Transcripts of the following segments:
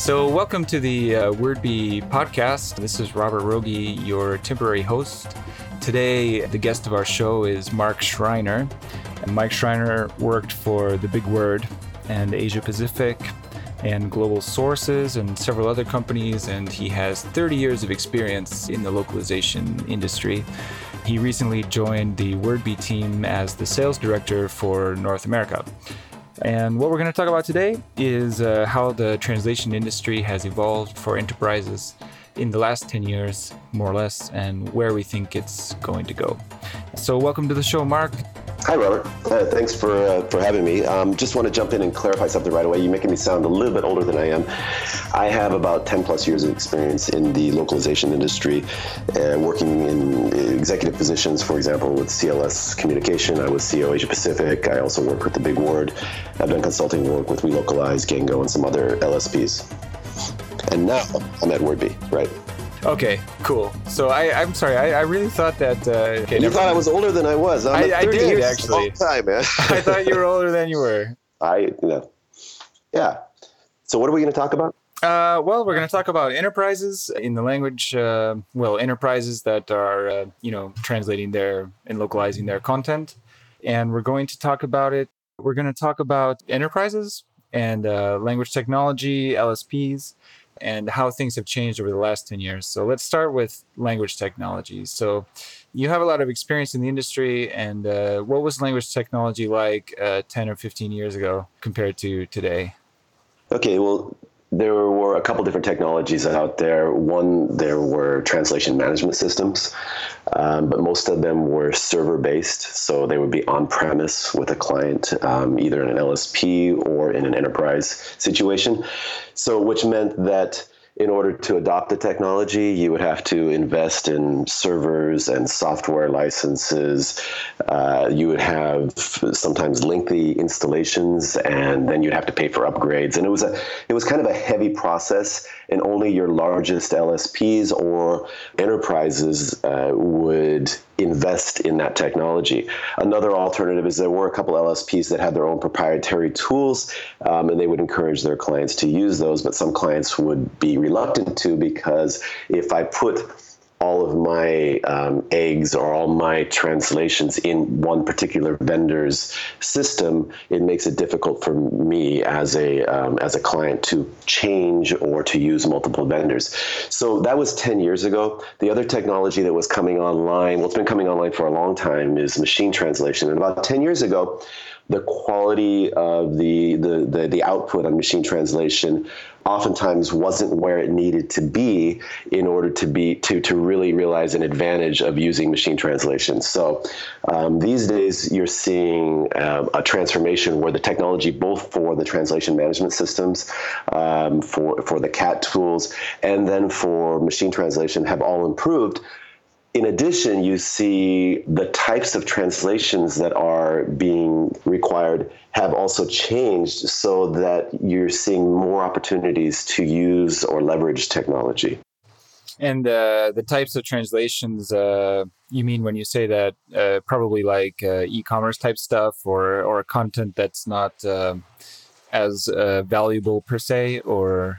So, welcome to the uh, WordBee podcast. This is Robert Rogie, your temporary host. Today, the guest of our show is Mark Schreiner. And Mike Schreiner worked for The Big Word and Asia Pacific and Global Sources and several other companies, and he has 30 years of experience in the localization industry. He recently joined the WordBee team as the sales director for North America. And what we're going to talk about today is uh, how the translation industry has evolved for enterprises in the last 10 years, more or less, and where we think it's going to go. So, welcome to the show, Mark. Hi, Robert. Uh, thanks for uh, for having me. Um, just want to jump in and clarify something right away. You're making me sound a little bit older than I am. I have about 10 plus years of experience in the localization industry, uh, working in executive positions, for example, with CLS Communication. I was CEO Asia Pacific. I also work with the Big Word. I've done consulting work with Welocalize, Gengo, and some other LSPs. And now I'm at WordBee, right? Okay, cool. So I, I'm sorry. I, I really thought that. Uh, okay, you thought I was older than I was. I'm I, I did actually. Time, man. I thought you were older than you were. I, you know, yeah. So what are we going to talk about? Uh, well, we're going to talk about enterprises in the language. Uh, well, enterprises that are, uh, you know, translating their and localizing their content, and we're going to talk about it. We're going to talk about enterprises and uh, language technology, LSPs, and how things have changed over the last 10 years. So let's start with language technology. So you have a lot of experience in the industry, and uh, what was language technology like uh, 10 or 15 years ago compared to today? Okay, well, there were a couple different technologies out there. One, there were translation management systems, um, but most of them were server based. So they would be on premise with a client, um, either in an LSP or in an enterprise situation. So, which meant that in order to adopt the technology, you would have to invest in servers and software licenses. Uh, you would have sometimes lengthy installations, and then you'd have to pay for upgrades. And it was a it was kind of a heavy process, and only your largest LSPs or enterprises uh, would invest in that technology. Another alternative is there were a couple LSPs that had their own proprietary tools, um, and they would encourage their clients to use those, but some clients would be reluctant to because if I put all of my um, eggs or all my translations in one particular vendor's system, it makes it difficult for me as a um, as a client to change or to use multiple vendors. So that was 10 years ago. The other technology that was coming online, well, it's been coming online for a long time, is machine translation. And about 10 years ago, the quality of the, the, the, the output on machine translation oftentimes wasn't where it needed to be in order to be to to really realize an advantage of using machine translation. So um, these days you're seeing uh, a transformation where the technology, both for the translation management systems, um, for for the CAT tools, and then for machine translation, have all improved in addition, you see the types of translations that are being required have also changed so that you're seeing more opportunities to use or leverage technology. And uh, the types of translations, uh, you mean when you say that, uh, probably like uh, e-commerce type stuff, or or content that's not uh, as uh, valuable per se, or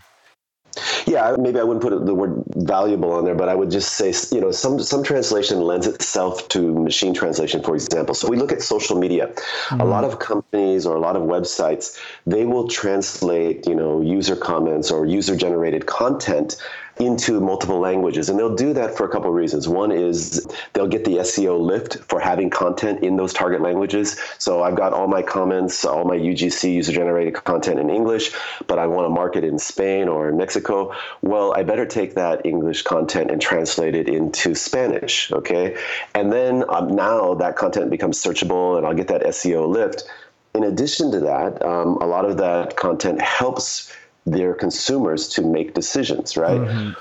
yeah, maybe I wouldn't put the word valuable on there, but I would just say, you know, some some translation lends itself to machine translation, for example. So we look at social media. Mm-hmm. A lot of companies or a lot of websites, they will translate, you know, user comments or user generated content into multiple languages. And they'll do that for a couple of reasons. One is they'll get the SEO lift for having content in those target languages. So I've got all my comments, all my UGC user generated content in English, but I want to market in Spain or Mexico. Well, I better take that English content and translate it into Spanish. Okay. And then um, now that content becomes searchable and I'll get that SEO lift. In addition to that, um, a lot of that content helps their consumers to make decisions, right? Mm-hmm.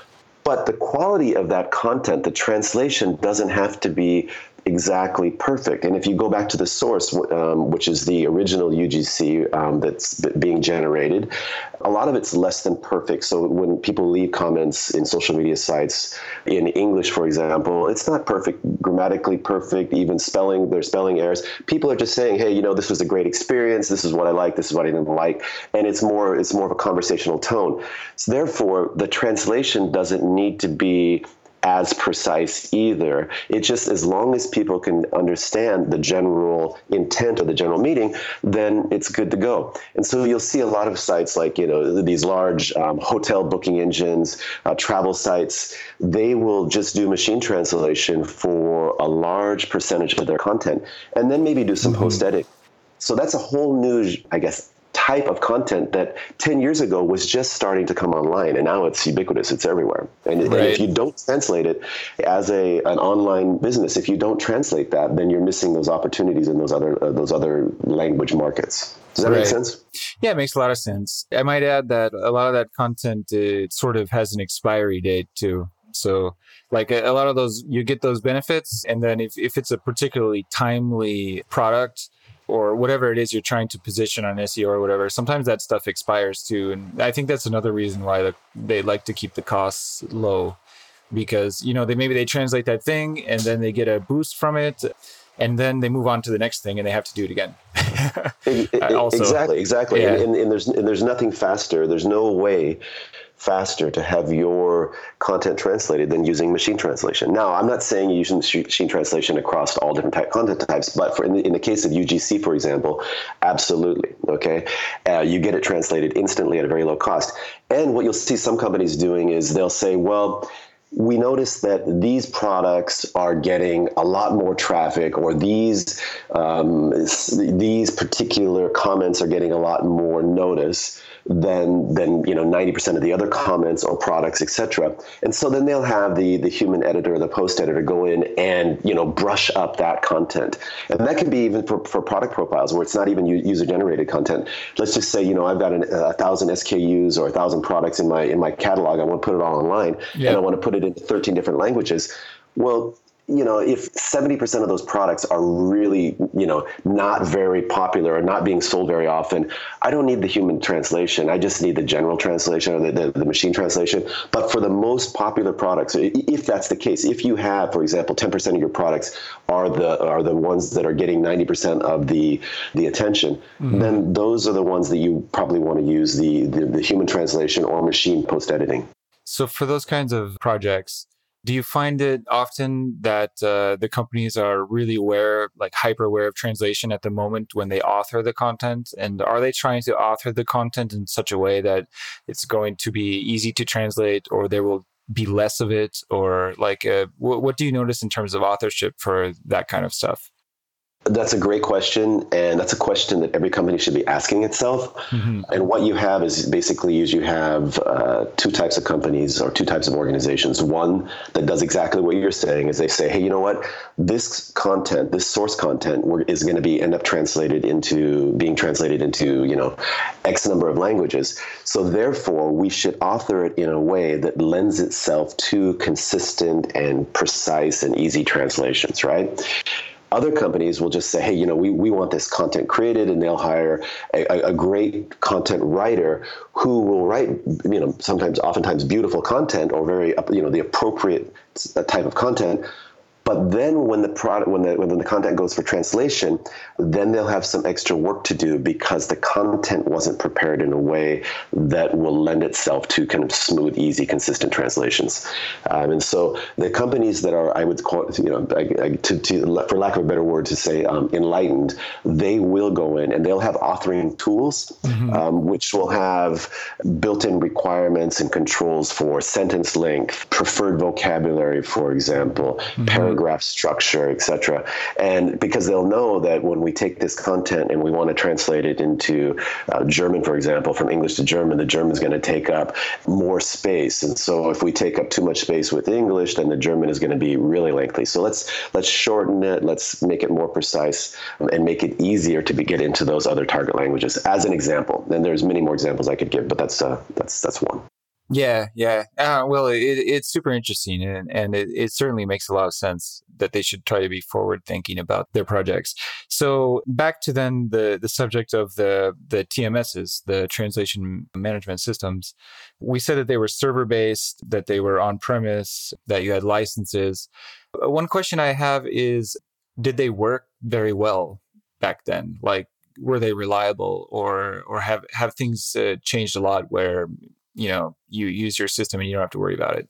But the quality of that content, the translation doesn't have to be exactly perfect. And if you go back to the source, um, which is the original UGC um, that's being generated, a lot of it's less than perfect. So when people leave comments in social media sites in English, for example, it's not perfect, grammatically perfect, even spelling, there's spelling errors. People are just saying, hey, you know, this was a great experience. This is what I like. This is what I didn't like. And it's more, it's more of a conversational tone. So therefore, the translation doesn't need to be as precise either. It just as long as people can understand the general intent or the general meaning, then it's good to go. And so you'll see a lot of sites like you know these large um, hotel booking engines, uh, travel sites. They will just do machine translation for a large percentage of their content, and then maybe do some mm-hmm. post edit. So that's a whole new, I guess, type of content that 10 years ago was just starting to come online and now it's ubiquitous it's everywhere. And, right. and, if you don't translate it as a an online business if you don't translate that then you're missing those opportunities in those other uh, those other language markets. Does that right. make sense? Yeah it makes a lot of sense. I might add that a lot of that content it sort of has an expiry date too. So like a, a lot of those you get those benefits and then if, if it's a particularly timely product or whatever it is you're trying to position on SEO or whatever, sometimes that stuff expires too. And I think that's another reason why the, they like to keep the costs low because, you know, they maybe they translate that thing and then they get a boost from it and then they move on to the next thing and they have to do it again. also, exactly, exactly. Yeah. And, and, and, there's and there's nothing faster. There's no way faster to have your content translated than using machine translation. Now, I'm not saying using machine translation across all different type content types, but for in the, in the case of UGC, for example, absolutely. Okay, uh, you get it translated instantly at a very low cost. And what you'll see some companies doing is they'll say, well we notice that these products are getting a lot more traffic, or these um, these particular comments are getting a lot more notice than than you know 90% of the other comments or products etc and so then they'll have the the human editor the post editor go in and you know brush up that content. And that can be even for, for product profiles where it's not even user generated content. Let's just say you know i've got an, a thousand skus or a thousand products in my in my catalog. I want to put it all online yeah. and i want to put it in 13 different languages well you know, if 70% of those products are really, you know, not very popular or not being sold very often, I don't need the human translation. I just need the general translation or the, the, the, machine translation. But for the most popular products, if that's the case, if you have, for example, 10% of your products are the are the ones that are getting 90% of the the attention, mm-hmm. then those are the ones that you probably want to use the, the, the human translation or machine post editing. So for those kinds of projects, do you find it often that uh, the companies are really aware, like hyper aware of translation at the moment when they author the content? And are they trying to author the content in such a way that it's going to be easy to translate or there will be less of it? Or like, uh, what, what do you notice in terms of authorship for that kind of stuff? That's a great question, and that's a question that every company should be asking itself. Mm-hmm. And what you have is basically is you have uh, two types of companies or two types of organizations. One that does exactly what you're saying is they say, hey, you know what, this content, this source content, is going to be end up translated into being translated into you know X number of languages. So therefore, we should author it in a way that lends itself to consistent and precise and easy translations, right? Other companies will just say, hey, you know, we, we want this content created, and they'll hire a, a, great content writer who will write, you know, sometimes, oftentimes beautiful content or very, you know, the appropriate type of content but then when the product, when the when the content goes for translation, then they'll have some extra work to do because the content wasn't prepared in a way that will lend itself to kind of smooth, easy, consistent translations. Um, and so the companies that are, I would call, you know, to, to for lack of a better word, to say um, enlightened, they will go in and they'll have authoring tools, mm-hmm. um, which will have built-in requirements and controls for sentence length, preferred vocabulary, for example, mm-hmm paragraph structure, etc. And because they'll know that when we take this content and we want to translate it into uh, German, for example, from English to German, the German is going to take up more space. And so if we take up too much space with English, then the German is going to be really lengthy. So let's let's shorten it. Let's make it more precise and make it easier to be, get into those other target languages. As an example, and there's many more examples I could give, but that's uh, that's that's one. Yeah, yeah. Uh, well, it, it's super interesting, and, and it, it certainly makes a lot of sense that they should try to be forward thinking about their projects. So back to then the the subject of the the TMSs, the translation management systems. We said that they were server based, that they were on premise, that you had licenses. Uh, one question I have is, did they work very well back then? Like, were they reliable, or or have have things uh, changed a lot where you know you use your system and you don't have to worry about it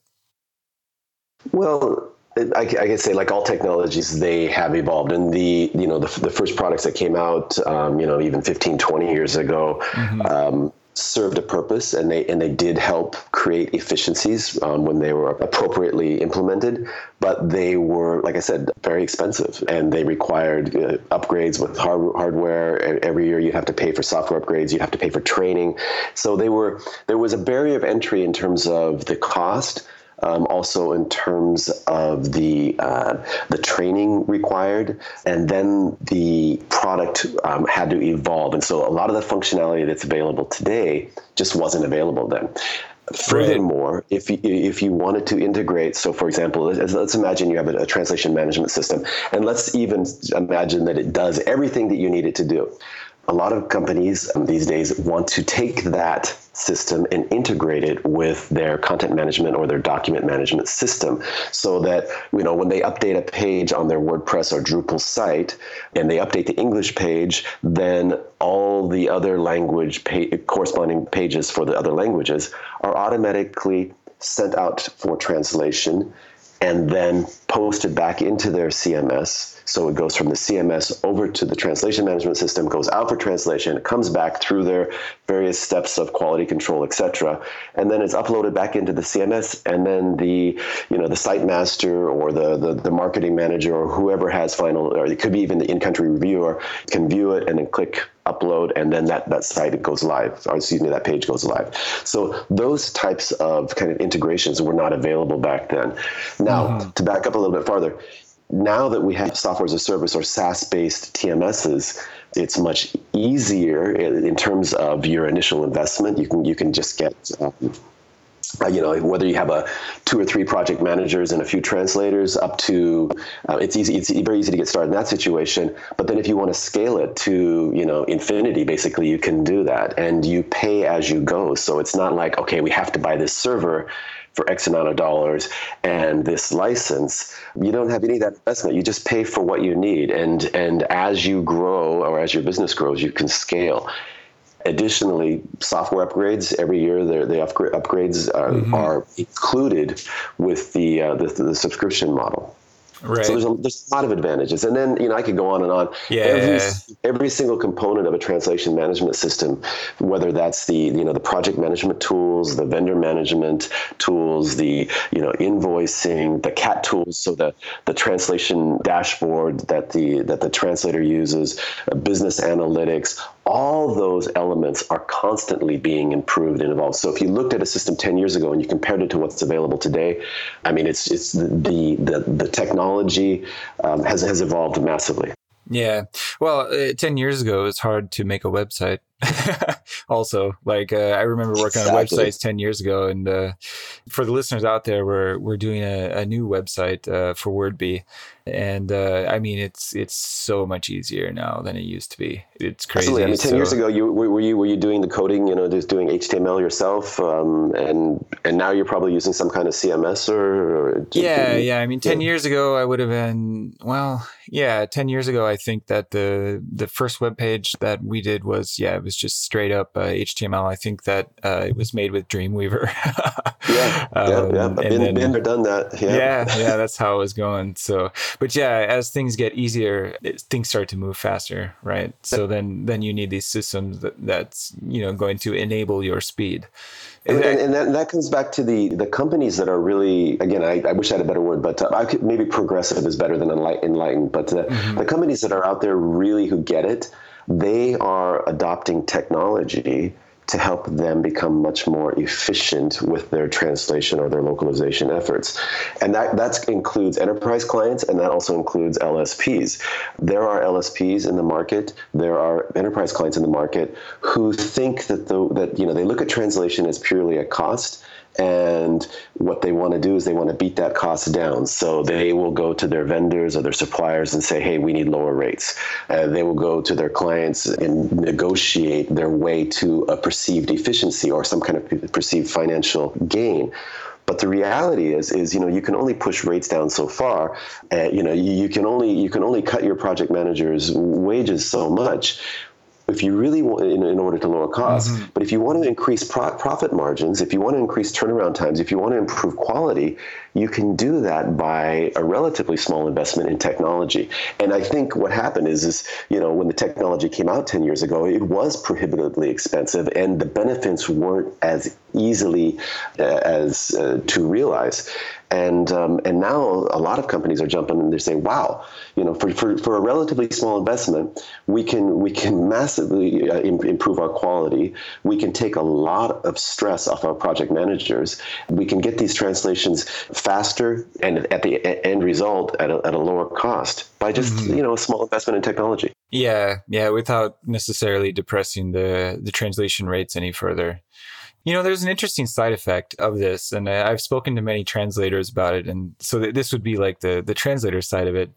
well I, I can say like all technologies they have evolved and the you know the, the first products that came out um, you know even 15 20 years ago mm-hmm. um, served a purpose and they and they did help create efficiencies um, when they were appropriately implemented but they were like i said very expensive and they required uh, upgrades with hard, hardware. Every year you have to pay for software upgrades you have to pay for training. So they were there was a barrier of entry in terms of the cost um, also in terms of the uh, the training required, and then the product um, had to evolve. And so a lot of the functionality that's available today just wasn't available then. Furthermore, if you, if you wanted to integrate, so for example, let's, let's imagine you have a, a, translation management system, and let's even imagine that it does everything that you need it to do a lot of companies um, these days want to take that system and integrate it with their content management or their document management system so that you know when they update a page on their WordPress or Drupal site and they update the English page then all the other language pa- corresponding pages for the other languages are automatically sent out for translation and then posted back into their CMS so it goes from the CMS over to the translation management system, goes out for translation, it comes back through their various steps of quality control, etc., and then it's uploaded back into the CMS, and then the you know the site master or the, the the, marketing manager or whoever has final, or it could be even the in-country reviewer can view it and then click upload and then that, that site goes live or excuse me that page goes live so those types of kind of integrations were not available back then now mm-hmm. to back up a little bit farther now that we have software as a service or SaaS based TMSs, it's much easier in terms of your initial investment. You can you can just get um, uh, you know whether you have a two or three project managers and a few translators up to uh, it's easy it's very easy to get started in that situation. But then if you want to scale it to you know infinity basically you can do that. And you pay as you go. So it's not like okay we have to buy this server for X amount of dollars and this license, you don't have any of that investment. You just pay for what you need. And, and as you grow or as your business grows, you can scale. Additionally, software upgrades every year. The upgrade, upgrades are, mm-hmm. are, included with the, uh, the, the subscription model. Right. So there's a, there's a lot of advantages, and then you know I could go on and on. Yeah. Every, every single component of a translation management system, whether that's the you know the project management tools, the vendor management tools, the you know invoicing, the CAT tools, so the the translation dashboard that the that the translator uses, uh, business analytics, all those elements are constantly being improved and evolved. So if you looked at a system 10 years ago and you compared it to what's available today, I mean, it's it's the the, the technology um, has has evolved massively. Yeah. Well, uh, 10 years ago, it's hard to make a website. also, like uh, I remember working exactly. on websites 10 years ago. And uh, for the listeners out there, we're, we're doing a, a new website uh, for WordBee and uh, I mean it's it's so much easier now than it used to be. It's crazy. Absolutely. I mean, ten so, years ago, you were you were you doing the coding? You know, just doing HTML yourself, um, and and now you're probably using some kind of CMS or. or yeah, yeah. I mean, ten yeah. years ago, I would have been well. Yeah, ten years ago, I think that the the first web page that we did was yeah, it was just straight up uh, HTML. I think that uh, it was made with Dreamweaver. yeah, um, yeah, yeah. I've been, then, been there, done that. Yeah. yeah, yeah. That's how it was going. So but yeah, as things get easier, it, things start to move faster, right? So then then you need these systems that that's you know going to enable your speed. And, and, and, that, and, that, comes back to the the companies that are really again I, I wish I had a better word but uh, I could maybe progressive is better than enlightened but uh, mm-hmm. the companies that are out there really who get it they are adopting technology to help them become much more efficient with their translation or their localization efforts. And that, that includes enterprise clients and that also includes LSPs. There are LSPs in the market, there are enterprise clients in the market who think that the, that you know they look at translation as purely a cost And what they want to do is they want to beat that cost down. So they will go to their vendors or their suppliers and say, hey, we need lower rates. Uh, they will go to their clients and negotiate their way to a perceived efficiency or some kind of perceived financial gain. But the reality is, is you know, you can only push rates down so far. Uh, you know, you, you can only you can only cut your project managers' wages so much if you really want in, in order to lower costs mm-hmm. but if you want to increase pro- profit margins if you want to increase turnaround times if you want to improve quality you can do that by a relatively small investment in technology and i think what happened is is you know when the technology came out 10 years ago it was prohibitively expensive and the benefits weren't as easily uh, as uh, to realize and um, and now a lot of companies are jumping and they're saying, "Wow, you know, for, for, for a relatively small investment, we can we can massively uh, improve our quality. We can take a lot of stress off our project managers. We can get these translations faster and at the end result at a, at a lower cost by just mm-hmm. you know a small investment in technology." Yeah, yeah, without necessarily depressing the the translation rates any further. You know, there's an interesting side effect of this, and I've spoken to many translators about it. And so this would be like the the translator side of it,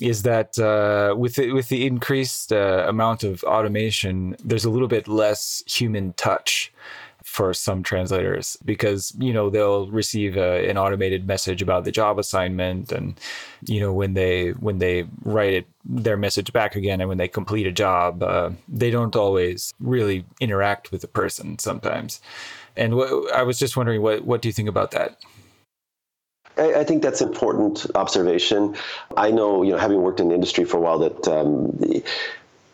is that uh, with the, with the increased uh, amount of automation, there's a little bit less human touch for some translators because you know they'll receive a, an automated message about the job assignment and you know when they when they write it their message back again and when they complete a job uh, they don't always really interact with the person sometimes and wh- i was just wondering what what do you think about that I, think that's important observation. I know, you know, having worked in the industry for a while, that um,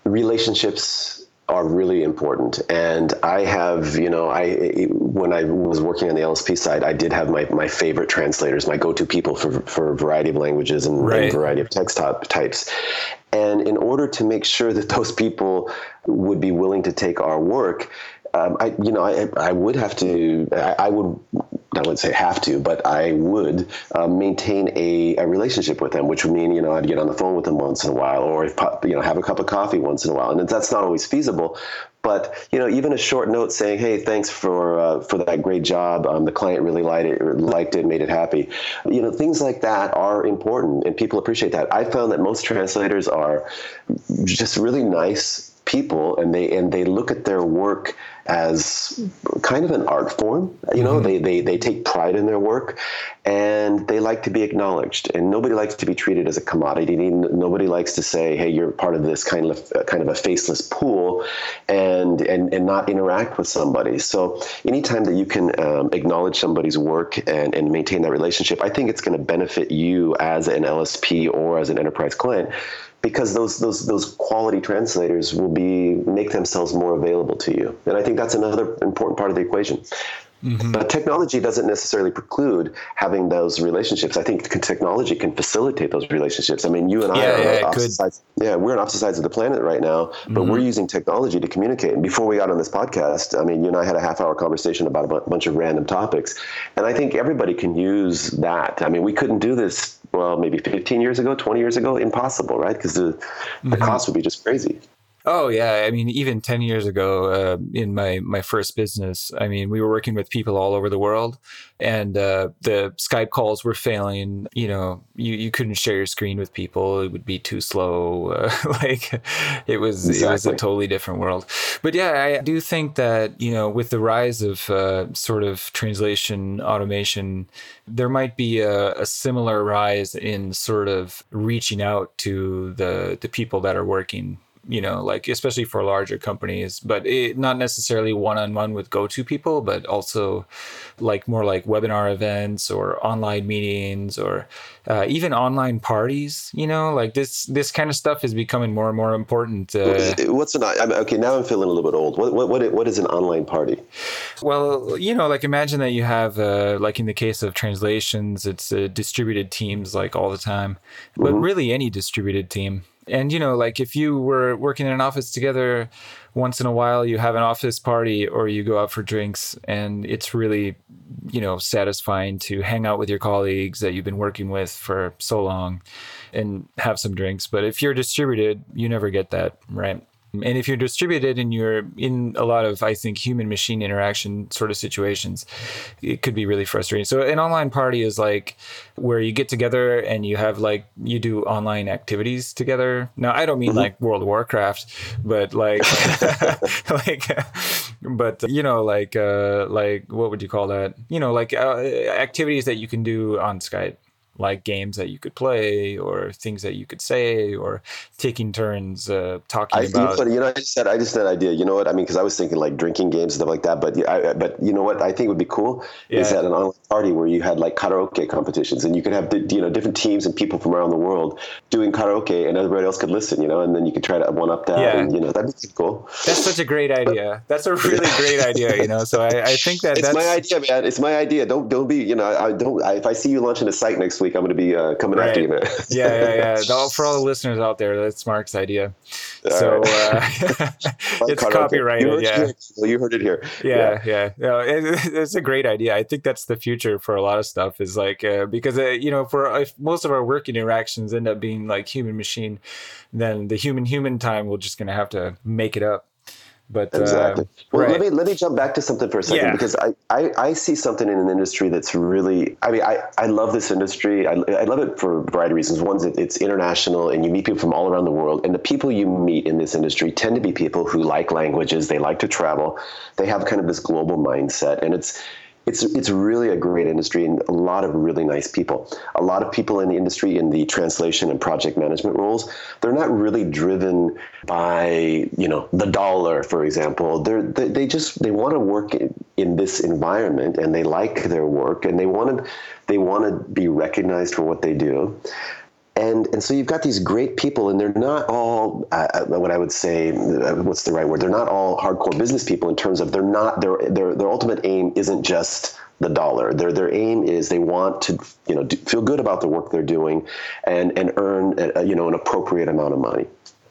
relationships are really important. And I have, you know, I when I was working on the LSP side, I did have my, my favorite translators, my go-to people for for a variety of languages and, right. and variety of text top, types. And in order to make sure that those people would be willing to take our work, um, I, you know, I, I would have to, I, I would I wouldn't say have to, but I would uh, maintain a, a, relationship with them, which would mean, you know, I'd get on the phone with them once in a while or, if, you know, have a cup of coffee once in a while. And that's not always feasible. But, you know, even a short note saying, hey, thanks for uh, for that great job. Um, the client really liked it, liked it, made it happy. You know, things like that are important and people appreciate that. I found that most translators are just really nice people and they and they look at their work as kind of an art form. You know, mm-hmm. they, they, they take pride in their work and they like to be acknowledged. And nobody likes to be treated as a commodity. Nobody likes to say, hey, you're part of this kind of kind of a faceless pool and, and, and not interact with somebody. So anytime that you can um, acknowledge somebody's work and, and maintain that relationship, I think it's going to benefit you as an LSP or as an enterprise client because those those those quality translators will be make themselves more available to you and i think that's another important part of the equation Mm-hmm. But technology doesn't necessarily preclude having those relationships. I think technology can facilitate those relationships. I mean, you and I yeah, are yeah, opposite sides. Yeah, we're on opposite sides of the planet right now, but mm-hmm. we're using technology to communicate. And before we got on this podcast, I mean, you and I had a half hour conversation about a bunch of random topics. And I think everybody can use that. I mean, we couldn't do this, well, maybe 15 years ago, 20 years ago, impossible, right? Because the, mm-hmm. the cost would be just crazy. Oh yeah, I mean, even ten years ago, uh, in my my first business, I mean, we were working with people all over the world, and uh, the Skype calls were failing. You know, you, you couldn't share your screen with people; it would be too slow. Uh, like it was exactly. it was a totally different world. But yeah, I do think that you know, with the rise of uh, sort of translation automation, there might be a, a similar rise in sort of reaching out to the the people that are working you know, like especially for larger companies, but it, not necessarily one on one with go to people, but also like more like webinar events or online meetings or uh, even online parties. You know, like this this kind of stuff is becoming more and more important. Uh, What's an I okay? Now I'm feeling a little bit old. What what what, what is an online party? Well, you know, like imagine that you have uh, like in the case of translations, it's uh, distributed teams like all the time, but mm-hmm. really any distributed team and you know like if you were working in an office together once in a while you have an office party or you go out for drinks and it's really you know satisfying to hang out with your colleagues that you've been working with for so long and have some drinks. But if you're distributed you never get that right And if you're distributed and you're in a lot of, I think, human machine interaction sort of situations, it could be really frustrating. So, an online party is like where you get together and you have like, you do online activities together. Now, I don't mean mm-hmm. like World of Warcraft, but like, like, but you know, like, uh, like, what would you call that? You know, like uh, activities that you can do on Skype like games that you could play or things that you could say or taking turns uh, talking I, about. You know, I just said I just had an idea. You know what I mean? Because I was thinking like drinking games and stuff like that. But I, but you know what I think would be cool yeah. is at an online party where you had like karaoke competitions and you could have you know different teams and people from around the world doing karaoke and everybody else could listen. You know, and then you could try to one up that. Yeah. And, you know, that'd be cool. That's such a great idea. That's a really great idea. You know, so I, I think that it's that's... my idea, man. It's my idea. Don't don't be you know I don't I, if I see you launching a site next week, I'm going to be uh, coming right. after you. Man. yeah, yeah, yeah. For all the listeners out there, that's Mark's idea. All so right. uh, it's copyrighted. You yeah, well, you heard it here. Yeah, yeah. yeah. it, it's a great idea. I think that's the future for a lot of stuff. Is like uh, because uh, you know, for if most of our work interactions end up being like human machine, then the human human time we're just going to have to make it up. But exactly. Uh, well, right. let me let me jump back to something for a second yeah. because I, I, I see something in an industry that's really. I mean, I, I love this industry. I, I love it for a variety of reasons. One's One, it's international, and you meet people from all around the world. And the people you meet in this industry tend to be people who like languages. They like to travel. They have kind of this global mindset, and it's it's it's really a great industry and a lot of really nice people. A lot of people in the industry in the translation and project management roles, they're not really driven by you know the dollar, for example. They're they, they just they want to work in, this environment and they like their work and they want to they want to be recognized for what they do and and so you've got these great people, and they're not all uh, uh, what I would say. Uh, what's the right word? They're not all hardcore business people in terms of they're not their their their ultimate aim isn't just the dollar. Their their aim is they want to you know do, feel good about the work they're doing, and and earn a, you know an appropriate amount of money.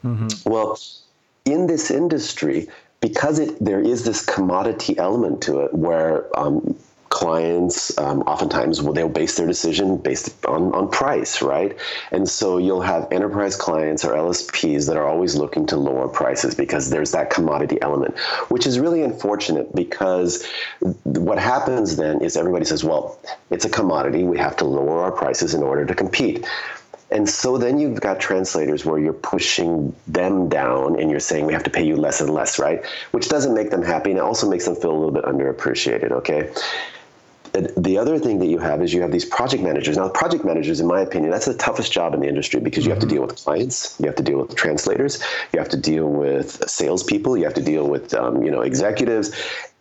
Mm-hmm. Well, in this industry, because it there is this commodity element to it, where um, clients um, oftentimes will they'll base their decision based on, on price right and so you'll have enterprise clients or lsps that are always looking to lower prices because there's that commodity element which is really unfortunate because what happens then is everybody says well it's a commodity we have to lower our prices in order to compete and so then you've got translators where you're pushing them down and you're saying we have to pay you less and less, right? Which doesn't make them happy and it also makes them feel a little bit underappreciated, okay? The other thing that you have is you have these project managers. Now, project managers, in my opinion, that's the toughest job in the industry because you have to mm-hmm. deal with clients, you have to deal with translators, you have to deal with salespeople, you have to deal with um, you know executives,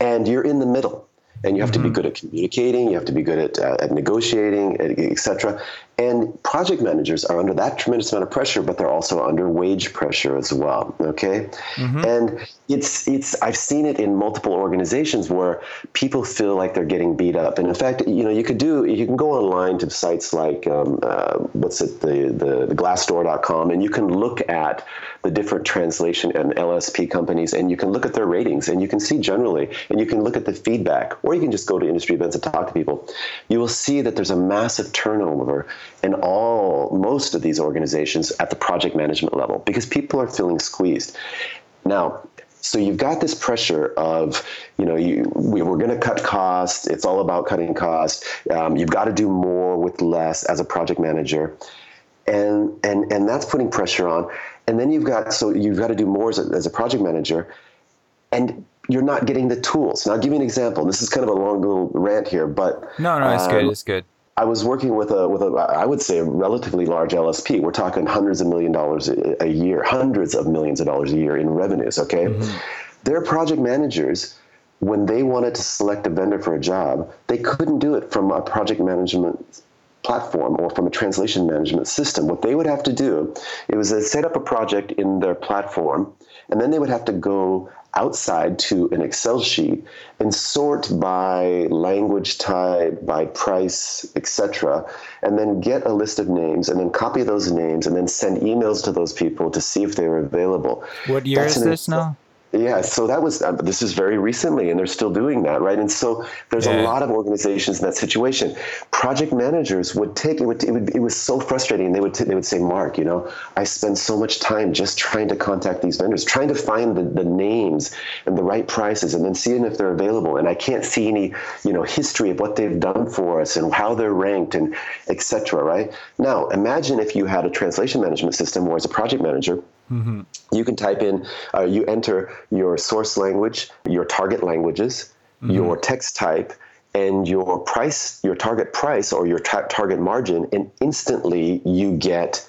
and you're in the middle. And you have mm-hmm. to be mm-hmm. good at communicating, you have to be good at, uh, at negotiating, etc. And project managers are under that tremendous amount of pressure, but they're also under wage pressure as well. Okay, mm-hmm. and it's it's I've seen it in multiple organizations where people feel like they're getting beat up. And in fact, you know, you could do you can go online to sites like um, uh, what's it the, the the Glassdoor.com, and you can look at the different translation and LSP companies, and you can look at their ratings, and you can see generally, and you can look at the feedback, or you can just go to industry events and talk to people. You will see that there's a massive turnover in all most of these organizations at the project management level because people are feeling squeezed. Now, so you've got this pressure of, you know, you, we, are going to cut costs. It's all about cutting costs. Um, you've got to do more with less as a project manager, and and and that's putting pressure on. And then you've got so you've got to do more as a, as a project manager, and you're not getting the tools. Now, I'll give you an example. This is kind of a long little rant here, but no, no, it's um, good. It's good. I was working with a with a I would say a relatively large LSP. We're talking hundreds of million dollars a, year, hundreds of millions of dollars a year in revenues. Okay, mm-hmm. their project managers, when they wanted to select a vendor for a job, they couldn't do it from a project management platform or from a translation management system. What they would have to do, it was to set up a project in their platform, and then they would have to go outside to an Excel sheet and sort by language type, by price, etc., and then get a list of names and then copy those names and then send emails to those people to see if they were available. What year That's is this now? Yeah, so that was uh, this is very recently, and they're still doing that, right? And so there's yeah. a lot of organizations in that situation. Project managers would take it. Would, it, would, it was so frustrating. They would t- they would say, Mark, you know, I spend so much time just trying to contact these vendors, trying to find the, the names and the right prices, and then seeing if they're available. And I can't see any, you know, history of what they've done for us and how they're ranked and etc. Right now, imagine if you had a translation management system, or as a project manager Mm-hmm. You can type in, uh, you enter your source language, your target languages, mm-hmm. your text type, and your price, your target price or your ta- target margin, and instantly you get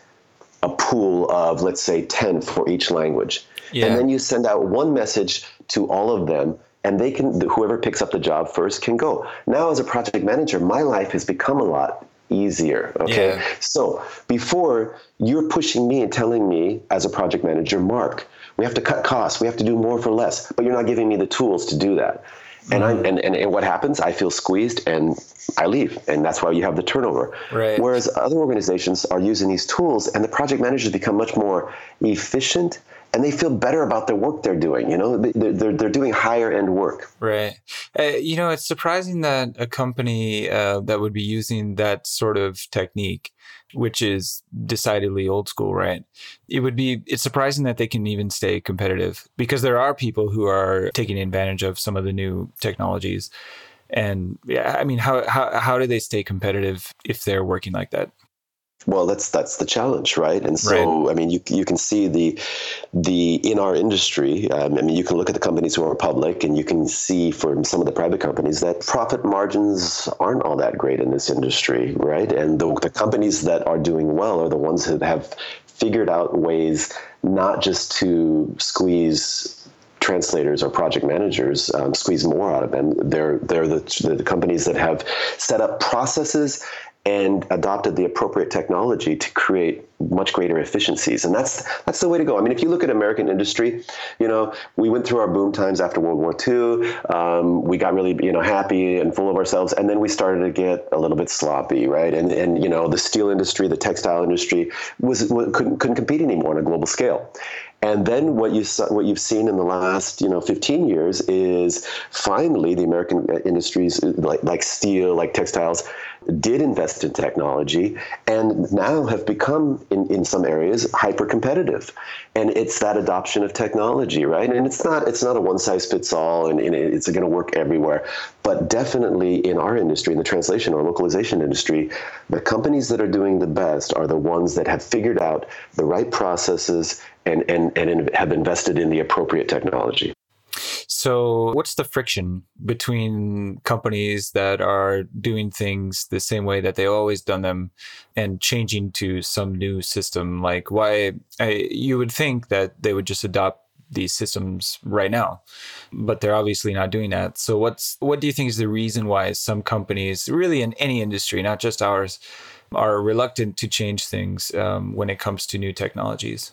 a pool of, let's say, 10 for each language. Yeah. And then you send out one message to all of them and they can whoever picks up the job first can go now as a project manager my life has become a lot easier. Okay. Yeah. So before you're pushing me and telling me as a project manager, Mark, we have to cut costs. We have to do more for less, but you're not giving me the tools to do that. And, mm-hmm. and, and, and what happens? I feel squeezed and I leave. And that's why you have the turnover. Right. Whereas other organizations are using these tools and the project managers become much more efficient and they feel better about the work they're doing. You know, they're, they're, they're doing higher end work. Right. Uh, you know, it's surprising that a company uh, that would be using that sort of technique, which is decidedly old school, right? It would be, it's surprising that they can even stay competitive because there are people who are taking advantage of some of the new technologies. And yeah, I mean, how, how, how do they stay competitive if they're working like that? Well, that's that's the challenge, right? And so, right. I mean, you you can see the the in our industry. Um, I mean, you can look at the companies who are public, and you can see from some of the private companies that profit margins aren't all that great in this industry, right? And the the companies that are doing well are the ones that have figured out ways not just to squeeze translators or project managers um, squeeze more out of them. They're they're the, the companies that have set up processes and adopted the appropriate technology to create much greater efficiencies. And that's that's the way to go. I mean if you look at american industry you know we went through our boom times after world war ii um, we got really you know happy and full of ourselves and then we started to get a little bit sloppy right? And and you know the steel industry the textile industry was, was couldn't, couldn't compete anymore on a global scale. And then what you saw, what you've seen in the last you know 15 years is finally the American industries like like steel, like textiles, did invest in technology and now have become in, in some areas hyper competitive and it's that adoption of technology right? And it's not it's not a one size fits all and, and it's going to work everywhere. But definitely in our industry in the translation or localization industry the companies that are doing the best are the ones that have figured out the right processes and, and, and have invested in the appropriate technology so, what's the friction between companies that are doing things the same way that they always done them and changing to some new system? Like, why I, you would think that they would just adopt these systems right now, but they're obviously not doing that. So, what's what do you think is the reason why some companies, really in any industry, not just ours, are reluctant to change things um, when it comes to new technologies?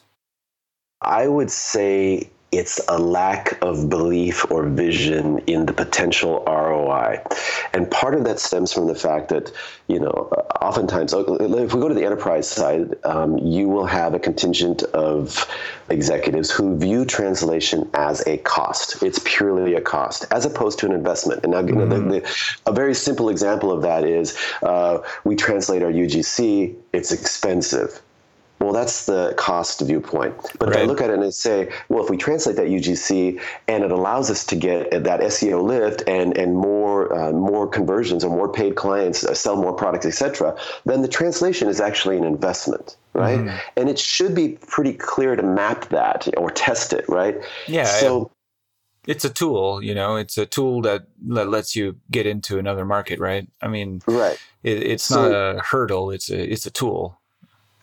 I would say it's a lack of belief or vision in the potential ROI. And part of that stems from the fact that, you know, oftentimes, uh, if we go to the enterprise side, um, you will have a contingent of executives who view translation as a cost. It's purely a cost, as opposed to an investment. And now, you know, mm-hmm. the, the, a very simple example of that is uh, we translate our UGC, it's expensive well, that's the cost viewpoint. But right. if I look at it and say, well, if we translate that UGC and it allows us to get that SEO lift and and more uh, more conversions or more paid clients, uh, sell more products, etc., then the translation is actually an investment, right? Mm. And it should be pretty clear to map that or test it, right? Yeah. So. It's a tool, you know. It's a tool that, that lets you get into another market, right? I mean, right. It, it's so, not a hurdle; it's a it's a tool.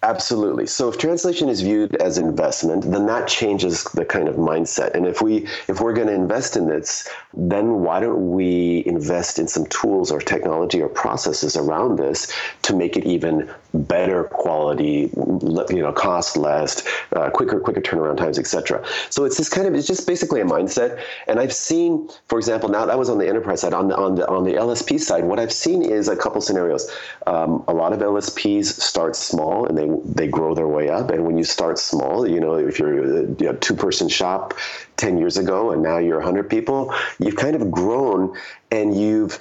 Absolutely. So if translation is viewed as investment, then that changes the kind of mindset. And if we if we're going to invest in this, then why don't we invest in some tools or technology or processes around this to make it even better quality, you know, cost less, uh, quicker, quicker turnaround times, etc. So it's this kind of, it's just basically a mindset. And I've seen, for example, now that was on the enterprise side, on the, on the, on the LSP side, what I've seen is a couple scenarios. Um, a lot of LSPs start small and they, they grow their way up. And when you start small, you know, if you're a you two person shop 10 years ago and now you're 100 people, you've kind of grown and you've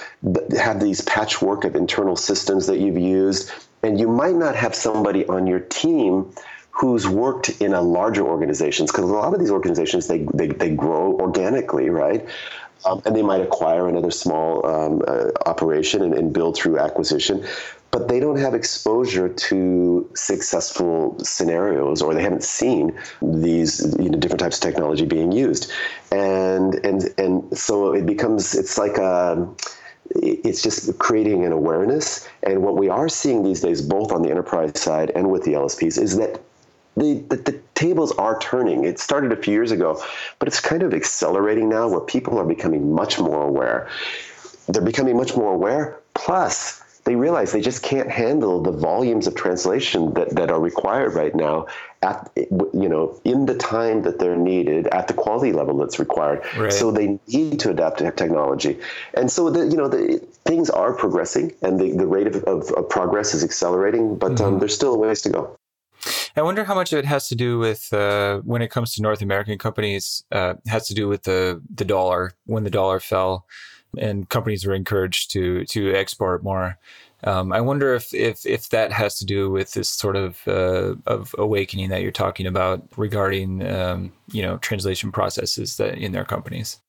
had these patchwork of internal systems that you've used. And you might not have somebody on your team who's worked in a larger organizations because a lot of these organizations they, they, they grow organically right? Um, and they might acquire another small um, uh, operation and, and build through acquisition but they don't have exposure to successful scenarios or they haven't seen these you know different types of technology being used and and and so it becomes it's like a um, it's just creating an awareness. And what we are seeing these days, both on the enterprise side and with the LSPs, is that the, the, the, tables are turning. It started a few years ago, but it's kind of accelerating now where people are becoming much more aware. They're becoming much more aware. Plus, they realize they just can't handle the volumes of translation that, that are required right now at you know in the time that they're needed at the quality level that's required right. so they need to adapt to technology and so the, you know the, things are progressing and the, the rate of, of, of progress is accelerating but um, mm-hmm. um, there's still a ways to go I wonder how much of it has to do with uh, when it comes to North American companies. Uh, has to do with the the dollar when the dollar fell and companies were encouraged to to export more. Um, I wonder if, if if that has to do with this sort of uh, of awakening that you're talking about regarding um, you know translation processes that in their companies.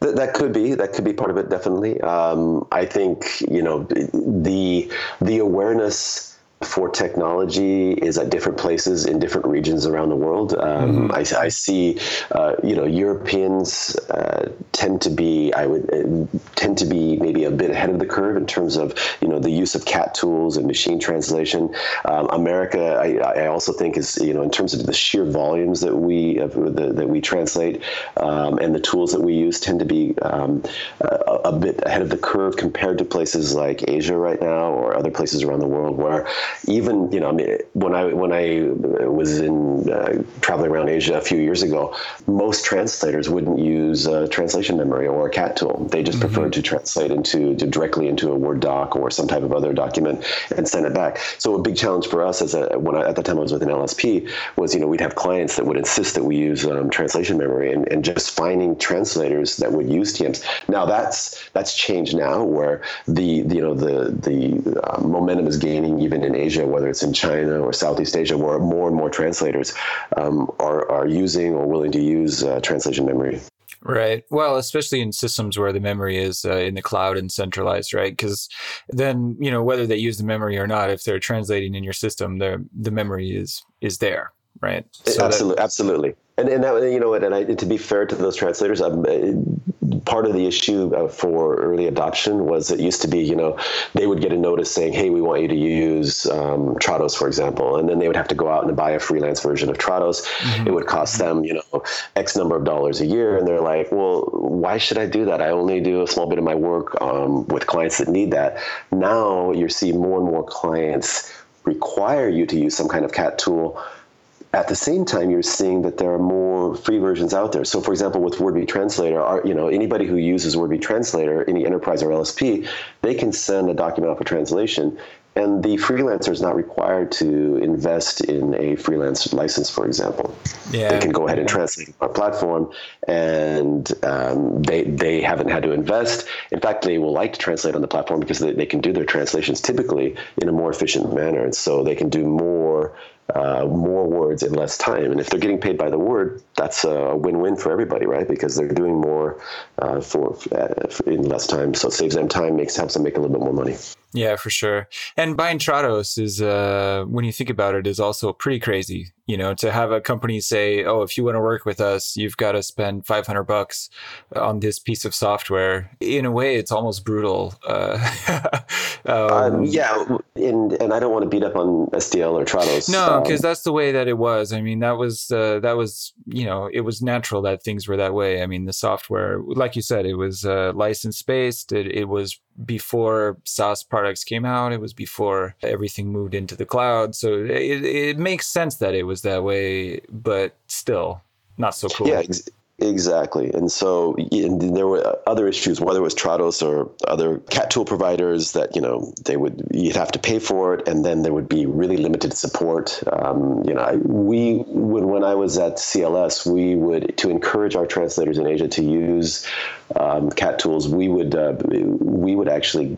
That, that could be that could be part of it. Definitely, um, I think you know the the awareness for technology is at different places in different regions around the world. Um, mm-hmm. I, I, see, uh, you know, Europeans uh, tend to be, I would uh, tend to be maybe a bit ahead of the curve in terms of, you know, the use of CAT tools and machine translation. Um, America, I, I, also think is, you know, in terms of the sheer volumes that we the, that we translate um, and the tools that we use tend to be um, a, a bit ahead of the curve compared to places like Asia right now or other places around the world where even you know, I mean, when I when I was in uh, traveling around Asia a few years ago, most translators wouldn't use a translation memory or a CAT tool. They just mm-hmm. preferred to translate into to directly into a Word doc or some type of other document and send it back. So a big challenge for us as a when I, at the time I was with an LSP was you know we'd have clients that would insist that we use um, translation memory and, and just finding translators that would use TMs. Now that's that's changed now where the, the you know the the uh, momentum is gaining even in Asia, whether it's in China or Southeast Asia, where more and more translators um, are, are using or willing to use uh, translation memory. Right. Well, especially in systems where the memory is uh, in the cloud and centralized, right? Because then, you know, whether they use the memory or not, if they're translating in your system, the the memory is is there, right? So absolutely, that, absolutely. And and that you know, and I, to be fair to those translators, um, part of the issue uh, for early adoption was it used to be, you know, they would get a notice saying, hey, we want you to use um, Trados, for example. And then they would have to go out and buy a freelance version of Trados. Mm-hmm. It would cost them, you know, X number of dollars a year. And they're like, well, why should I do that? I only do a small bit of my work um, with clients that need that. Now you see more and more clients require you to use some kind of CAT tool at the same time, you're seeing that there are more free versions out there. So, for example, with Wordbee Translator, are, you know anybody who uses Wordbee Translator, any enterprise or LSP, they can send a document out for translation, and the freelancer is not required to invest in a freelance license, for example. Yeah. They can go ahead and translate our platform, and um, they they haven't had to invest. In fact, they will like to translate on the platform because they, they can do their translations typically in a more efficient manner, and so they can do more uh, more words in less time. And if they're getting paid by the word, that's a win-win for everybody, right? Because they're doing more uh, for uh, in less time, so it saves them time, makes helps them make a little bit more money. Yeah, for sure. And buying Trados is, uh, when you think about it, is also pretty crazy You know, to have a company say, "Oh, if you want to work with us, you've got to spend 500 bucks on this piece of software." In a way, it's almost brutal. Uh, um, um, yeah, and and I don't want to beat up on SDL or Trados. No, because um, that's the way that it was. I mean, that was uh, that was you know it was natural that things were that way. I mean, the software, like you said, it was uh, license based. It it was before SaaS products came out. It was before everything moved into the cloud. So it, it makes sense that it was that way, but still not so cool. Yeah, ex- Exactly. And so and there were other issues, whether it was Trados or other cat tool providers that, you know, they would, you'd have to pay for it. And then there would be really limited support. Um, you know, we, when, when I was at CLS, we would, to encourage our translators in Asia to use um, cat tools, we would, uh, we would actually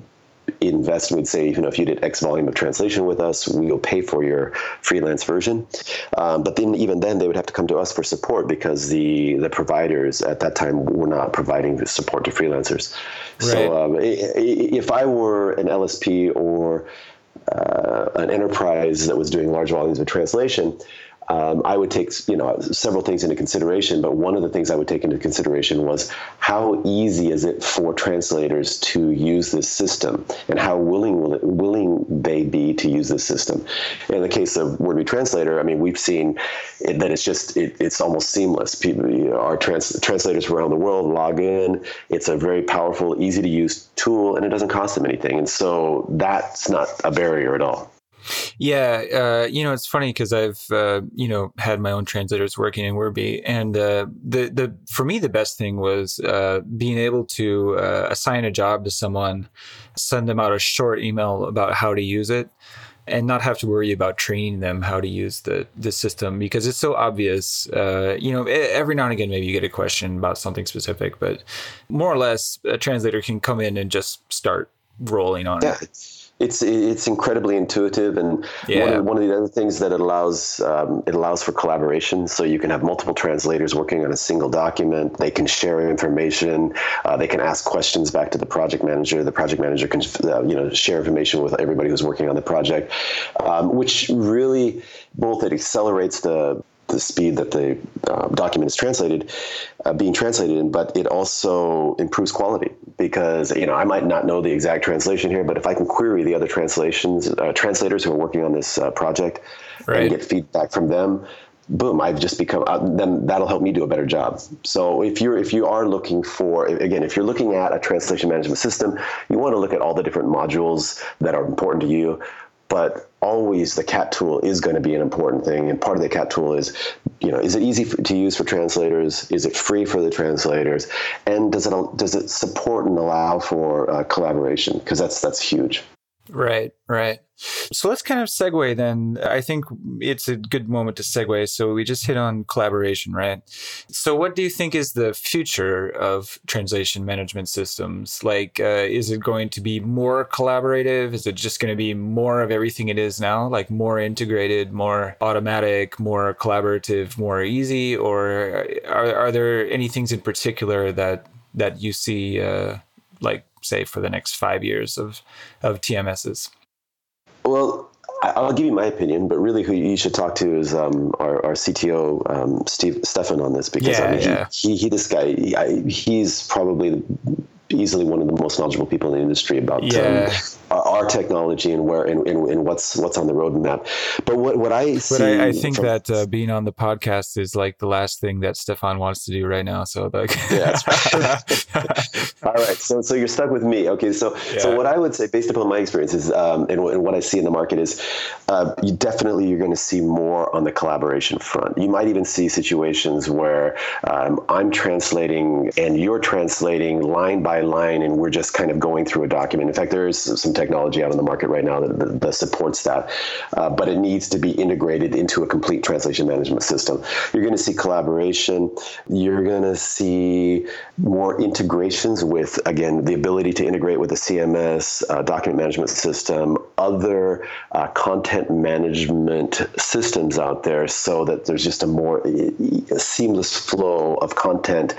invest we'd say you know if you did x volume of translation with us we'll pay for your freelance version um, but then even then they would have to come to us for support because the the providers at that time were not providing the support to freelancers right. so um, if i were an lsp or uh, an enterprise that was doing large volumes of translation um, I would take you know several things into consideration, but one of the things I would take into consideration was how easy is it for translators to use this system, and how willing will it, willing they be to use this system. In the case of Wordbee Translator, I mean we've seen it, that it's just it, it's almost seamless. People, you know, our trans, translators around the world log in. It's a very powerful, easy to use tool, and it doesn't cost them anything, and so that's not a barrier at all. Yeah, uh, you know, it's funny because I've uh, you know had my own translators working in WordBee, and uh, the the for me the best thing was uh, being able to uh, assign a job to someone, send them out a short email about how to use it, and not have to worry about training them how to use the the system because it's so obvious. Uh, you know, every now and again maybe you get a question about something specific, but more or less a translator can come in and just start rolling on yeah. it it's it's incredibly intuitive, and yeah. one, of, one, of, the other things that it allows um, it allows for collaboration. So you can have multiple translators working on a single document. They can share information. Uh, they can ask questions back to the project manager. The project manager can uh, you know share information with everybody who's working on the project, um, which really both it accelerates the the speed that the uh, document is translated, uh, being translated in, but it also improves quality because you know I might not know the exact translation here, but if I can query the other translations, uh, translators who are working on this uh, project, right. and get feedback from them, boom, I've just become. Uh, then that'll help me do a better job. So if you're if you are looking for again, if you're looking at a translation management system, you want to look at all the different modules that are important to you but always the cat tool is going to be an important thing and part of the cat tool is you know is it easy to use for translators? Is it free for the translators? And does it does it support and allow for uh, collaboration? Because that's that's huge Right, right. So let's kind of segue then. I think it's a good moment to segue. So we just hit on collaboration, right? So what do you think is the future of translation management systems? Like, uh, is it going to be more collaborative? Is it just going to be more of everything it is now, like more integrated, more automatic, more collaborative, more easy? Or are, are there any things in particular that that you see, uh, like say for the next five years of of TMSs? Well, I'll give you my opinion, but really, who you should talk to is um, our, our CTO, um, Steve Stefan, on this because yeah, I mean, yeah. he, he, he, this guy, he, he's probably easily one of the most knowledgeable people in the industry about um, yeah. um, our technology and where and, and, and, what's what's on the roadmap. But what what I see, but I, I think from, that uh, being on the podcast is like the last thing that Stefan wants to do right now. So like, yeah, all right. So so you're stuck with me. Okay. So yeah. so what I would say, based upon my experiences um, and, and, what I see in the market, is uh, you definitely you're going to see more on the collaboration front. You might even see situations where um, I'm translating and you're translating line by line, and we're just kind of going through a document. In fact, there is some technology out on the market right now that, that supports that, uh, but it needs to be integrated into a complete translation management system. You're going to see collaboration. You're going to see more integrations with, again, the ability to integrate with the CMS, uh, document management system, other uh, content management systems out there, so that there's just a more seamless flow of content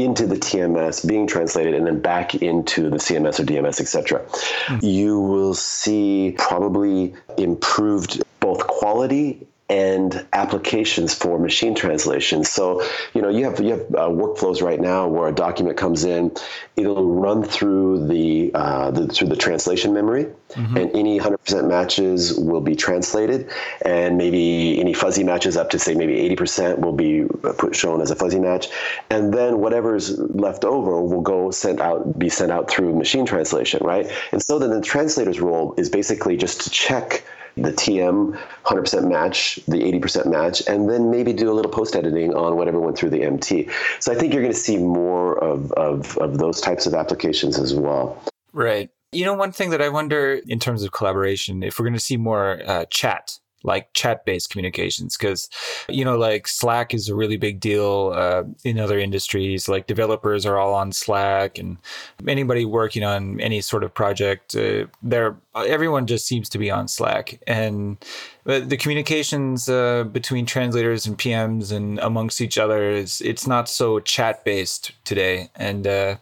into the TMS, being translated, and then back into the CMS or DMS, etc. Mm-hmm. You will see probably improved both quality and applications for machine translation. So, you know, you have you have uh, workflows right now where a document comes in, it'll run through the, uh, the through the translation memory, mm-hmm. and any 100% matches will be translated, and maybe any fuzzy matches up to say maybe 80% will be put, shown as a fuzzy match, and then whatever's left over will go sent out be sent out through machine translation, right? And so then the translator's role is basically just to check the TM 100% match, the 80% match, and then maybe do a little post editing on whatever went through the MT. So I think you're going to see more of, of, of those types of applications as well. Right. You know, one thing that I wonder in terms of collaboration, if we're going to see more uh, chat like chat based communications because you know like slack is a really big deal uh, in other industries. Like developers are all on slack and anybody working on any sort of project uh, there everyone just seems to be on slack. And the communications uh, between translators and pms and amongst each other is it's not so chat based today. And uh,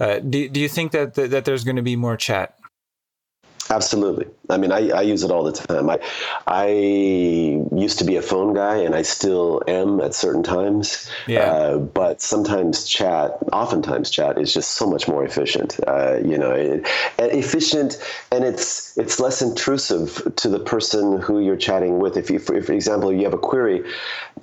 uh, do, do you think that, that, that there's going to be more chat Absolutely. I mean, I, I use it all the time. I, I used to be a phone guy, and I still am at certain times. Yeah. Uh, but sometimes chat, oftentimes chat, is just so much more efficient. Uh, you know, it, and efficient, and it's it's less intrusive to the person who you're chatting with. If you, for, for example, you have a query,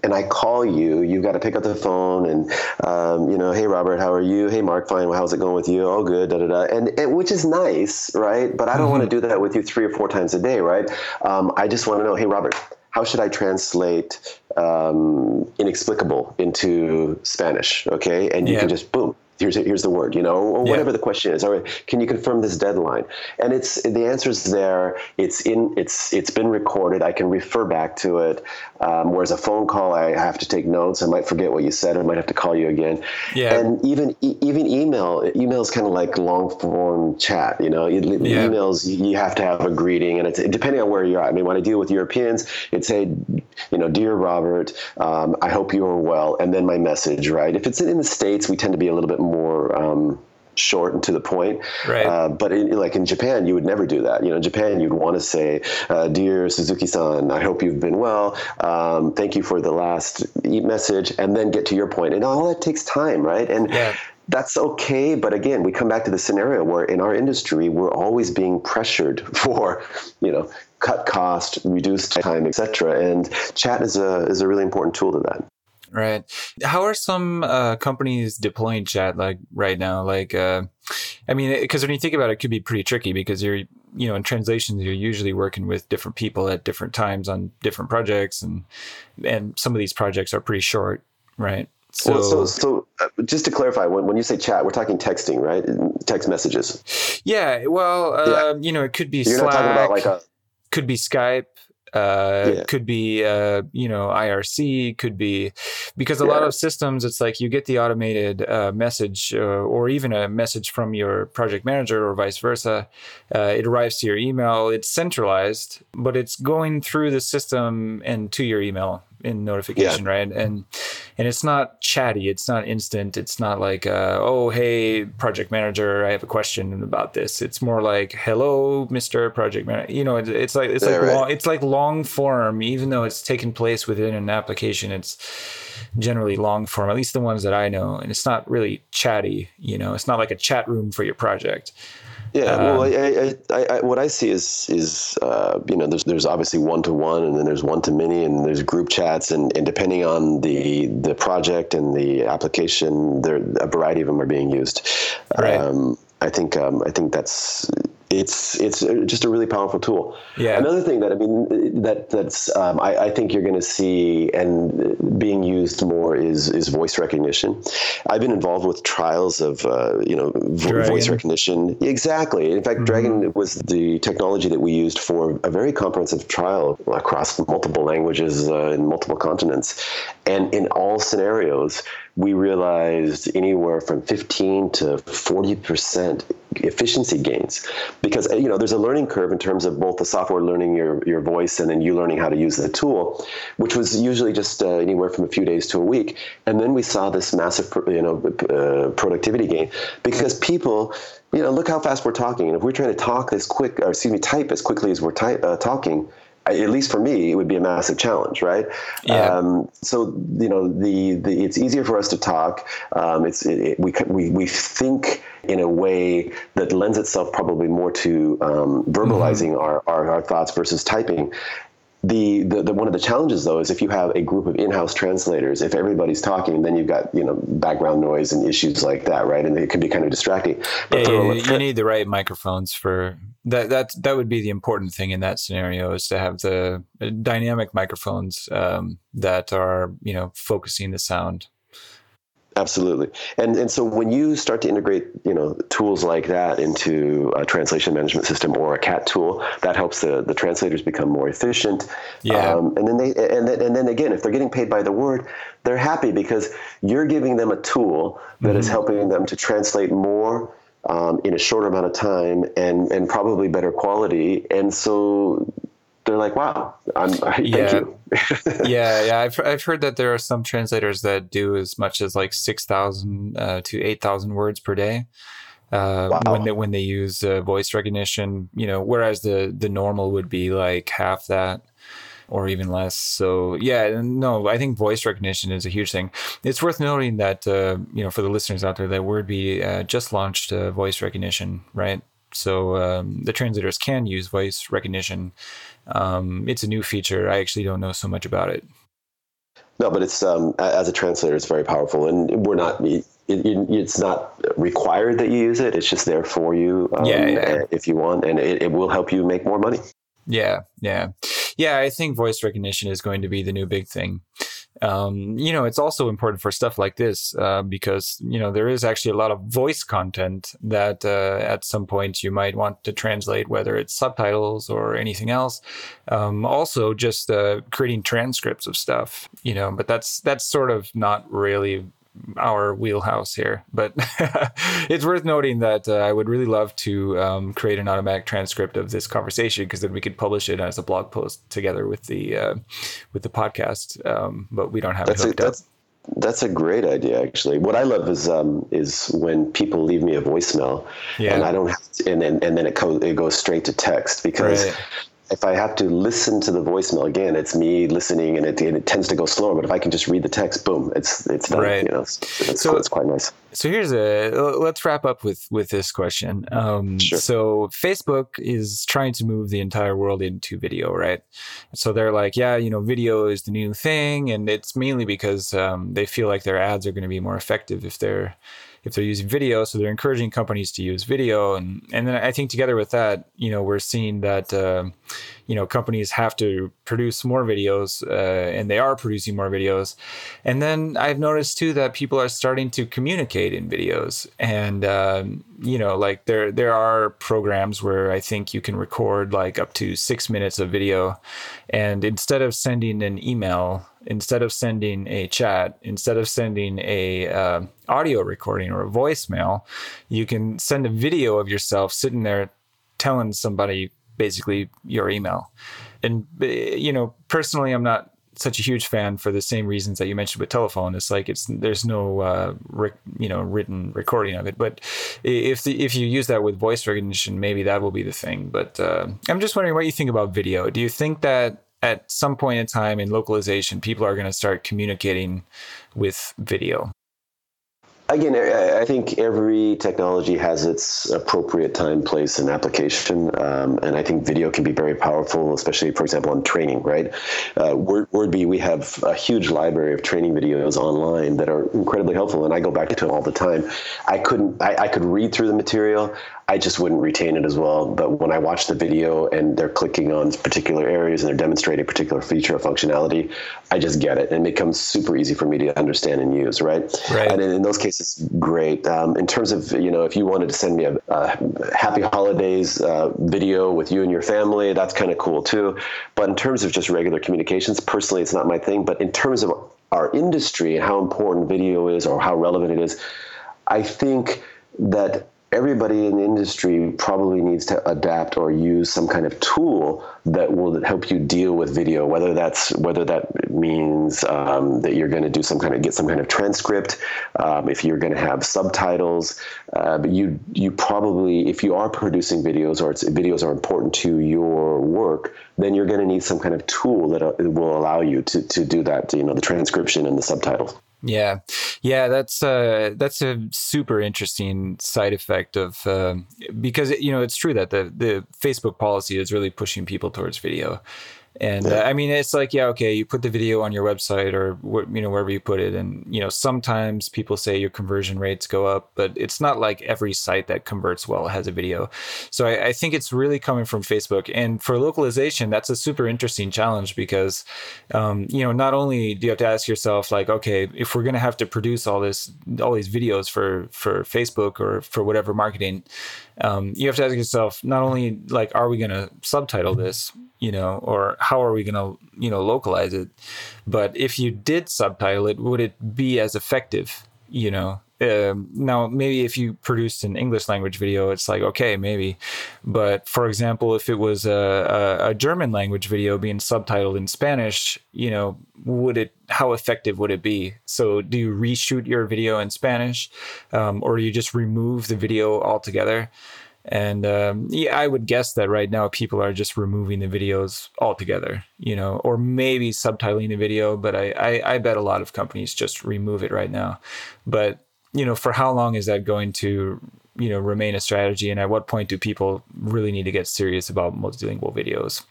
and I call you, you've got to pick up the phone, and um, you know, hey Robert, how are you? Hey Mark, fine. How's it going with you? Oh, good. Da da da. And, and which is nice, right? But I don't mm-hmm. want to do that with you three or four times a day, right? Um, I just want to know, hey, Robert, how should I translate um, inexplicable into Spanish? Okay, and you yeah. can just boom, here's here's the word, you know, or whatever yeah. the question is. All right, can you confirm this deadline? And it's the answer is there. It's in. It's it's been recorded. I can refer back to it. Um, whereas a phone call, I have to take notes. I might forget what you said. I might have to call you again. Yeah. And even even email. Email is kind of like long form chat. You know, yeah. emails you have to have a greeting, and it's depending on where you're at. I mean, when I deal with Europeans, it's say, you know, dear Robert, um, I hope you are well, and then my message. Right. If it's in the states, we tend to be a little bit more more um, short and to the point. Right. Uh, but in, like in Japan, you would never do that. You know, in Japan, you'd want to say, uh, "Dear Suzuki-san, I hope you've been well. Um, thank you for the last message," and then get to your point. And all that takes time, right? And yeah. That's okay, but again, we come back to the scenario where in our industry we're always being pressured for, you know, cut cost, reduce time, etc. And chat is a is a really important tool to that. Right. How are some uh, companies deploying chat like right now? Like, uh, I mean, because when you think about it, it could be pretty tricky because you're, you know, in translations, you're usually working with different people at different times on different projects, and and some of these projects are pretty short, right? So, well, so, so uh, just to clarify, when, when you say chat, we're talking texting, right? Text messages. Yeah. Well, uh, yeah. you know, it could be You're Slack, not talking about like a could be Skype uh, yeah. could be uh, you know IRC, could be because a yeah. lot of systems it's like you get the automated uh, message uh, or even a message from your project manager or vice versa. Uh, it arrives to your email. It's centralized, but it's going through the system and to your email in notification, yeah. right? And and it's not chatty, it's not instant, it's not like uh, oh hey project manager, I have a question about this. It's more like hello Mister Project Manager. You know, it's, it's like it's yeah, like right. long, it's like long form, even though it's taken place within an application. It's generally long form, at least the ones that I know, and it's not really chatty. You know, it's not like a chat room for your project. Yeah, um, well, I, I, I, what I see is is uh, you know there's there's obviously one to one, and then there's one to many, and there's group chats, and, and depending on the the project and the application, there a variety of them are being used. Right. Um, I think um, I think that's it's it's just a really powerful tool. Yeah. Another thing that I mean that that's um, I, I, think you're going to see and being used more is is voice recognition. I've been involved with trials of uh, you know vo- voice recognition. Exactly. In fact, mm-hmm. Dragon was the technology that we used for a very comprehensive trial across multiple languages uh, in multiple continents, and in all scenarios we realized anywhere from 15 to 40 percent efficiency gains. Because you know there's a learning curve in terms of both the software learning your, your voice and then you learning how to use the tool which was usually just uh, anywhere from a few days to a week. And then we saw this massive you know uh, productivity gain. Because people you know look how fast we're talking. And if we're trying to talk as quick or excuse me type as quickly as we're uh, talking at least for me, it would be a massive challenge, right? Yeah. Um, so you know, the, the it's easier for us to talk. Um, it's it, it, we we we think in a way that lends itself probably more to um, verbalizing mm-hmm. our, our, our thoughts versus typing. The, the, the, one of the challenges though is if you have a group of in-house translators if everybody's talking then you've got you know background noise and issues like that right and it can be kind of distracting but yeah, you, you, need the right microphones for that that that would be the important thing in that scenario is to have the dynamic microphones um, that are you know focusing the sound Absolutely, and and so when you start to integrate, you know, tools like that into a translation management system or a CAT tool, that helps the, the translators become more efficient. Yeah, um, and then they and then, and then again, if they're getting paid by the word, they're happy because you're giving them a tool that mm-hmm. is helping them to translate more um, in a shorter amount of time and and probably better quality. And so they're like, "Wow, I'm, thank yeah. you." yeah, yeah. I've I've heard that there are some translators that do as much as like six thousand uh, to eight thousand words per day. Uh, wow. when they when they use uh, voice recognition, you know, whereas the the normal would be like half that or even less. So yeah, no, I think voice recognition is a huge thing. It's worth noting that uh, you know for the listeners out there that Wordbee uh, just launched uh, voice recognition, right? So um, the translators can use voice recognition um, it's a new feature. I actually don't know so much about it. No, but it's um, as a translator, it's very powerful, and we're not. It, it, it's not required that you use it. It's just there for you, um, yeah, yeah. if you want, and it, it will help you make more money. Yeah, yeah, yeah. I think voice recognition is going to be the new big thing um, you know, it's also important for stuff like this uh, because you know there is actually a lot of voice content that uh, at some point you might want to translate, whether it's subtitles or anything else. Um, also, just uh, creating transcripts of stuff, you know, but that's that's sort of not really our wheelhouse here. But it's worth noting that uh, I would really love to um, create an automatic transcript of this conversation because then we could publish it as a blog post together with the uh, with the podcast. Um, but we don't have that's it hooked a, that's, That's a great idea, actually. What I love is um, is when people leave me a voicemail, yeah. and I don't have to, and then and then it goes it goes straight to text because right if I have to listen to the voicemail again, it's me listening, and it, it tends to go slower. But if I can just read the text, boom, it's it's done. Right. You know, it's, it's, so it's quite nice. So here's a let's wrap up with with this question. Um, sure. So Facebook is trying to move the entire world into video, right? So they're like, yeah, you know, video is the new thing, and it's mainly because um, they feel like their ads are going to be more effective if they're if they're using video. So they're encouraging companies to use video, and and then I think together with that, you know, we're seeing that uh, you know companies have to produce more videos, uh, and they are producing more videos. And then I've noticed too that people are starting to communicate in videos, and um, you know, like there there are programs where I think you can record like up to six minutes of video, and instead of sending an email instead of sending a chat, instead of sending a uh, audio recording or a voicemail, you can send a video of yourself sitting there telling somebody basically your email. And uh, you know, personally, I'm not such a huge fan for the same reasons that you mentioned with telephone. It's like it's there's no uh, you know written recording of it. But if the, if you use that with voice recognition, maybe that will be the thing. But uh, I'm just wondering what you think about video. Do you think that at some point in time in localization, people are going to start communicating with video. Again, I think every technology has its appropriate time, place, and application. Um, and I think video can be very powerful, especially, for example, on training, right? Uh, Word, Wordbee, we have a huge library of training videos online that are incredibly helpful. And I go back to them all the time. I couldn't, I, I could read through the material. I just wouldn't retain it as well. But when I watch the video and they're clicking on particular areas and they're demonstrating a particular feature or functionality, I just get it. And it becomes super easy for me to understand and use, right? right. And in, those cases, great. Um, in terms of, you know, if you wanted to send me a, a happy holidays uh, video with you and your family, that's kind of cool too. But in terms of just regular communications, personally, it's not my thing. But in terms of our industry and how important video is or how relevant it is, I think that everybody in the industry probably needs to adapt or use some kind of tool that will help you deal with video whether that's whether that means um, that you're going to do some kind of get some kind of transcript um, if you're going to have subtitles uh, but you you probably if you are producing videos or videos are important to your work then you're going to need some kind of tool that uh, will allow you to, to do that you know the transcription and the subtitles yeah, yeah, that's uh, that's a super interesting side effect of uh, because you know it's true that the the Facebook policy is really pushing people towards video, and uh, I mean, it's like, yeah, okay, you put the video on your website or you know wherever you put it, and you know sometimes people say your conversion rates go up, but it's not like every site that converts well has a video. So I, I think it's really coming from Facebook, and for localization, that's a super interesting challenge because um, you know not only do you have to ask yourself like, okay, if we're gonna have to produce all this all these videos for for Facebook or for whatever marketing, um, you have to ask yourself not only like, are we gonna subtitle this? you know, or how are we going to, you know, localize it? But if you did subtitle it, would it be as effective, you know? Um, now, maybe if you produced an English language video, it's like, okay, maybe. But for example, if it was a, a, a German language video being subtitled in Spanish, you know, would it, how effective would it be? So do you reshoot your video in Spanish um, or you just remove the video altogether? And um, yeah, I would guess that right now people are just removing the videos altogether, you know, or maybe subtitling the video. But I, I, I bet a lot of companies just remove it right now. But you know, for how long is that going to you know remain a strategy? And at what point do people really need to get serious about multilingual videos?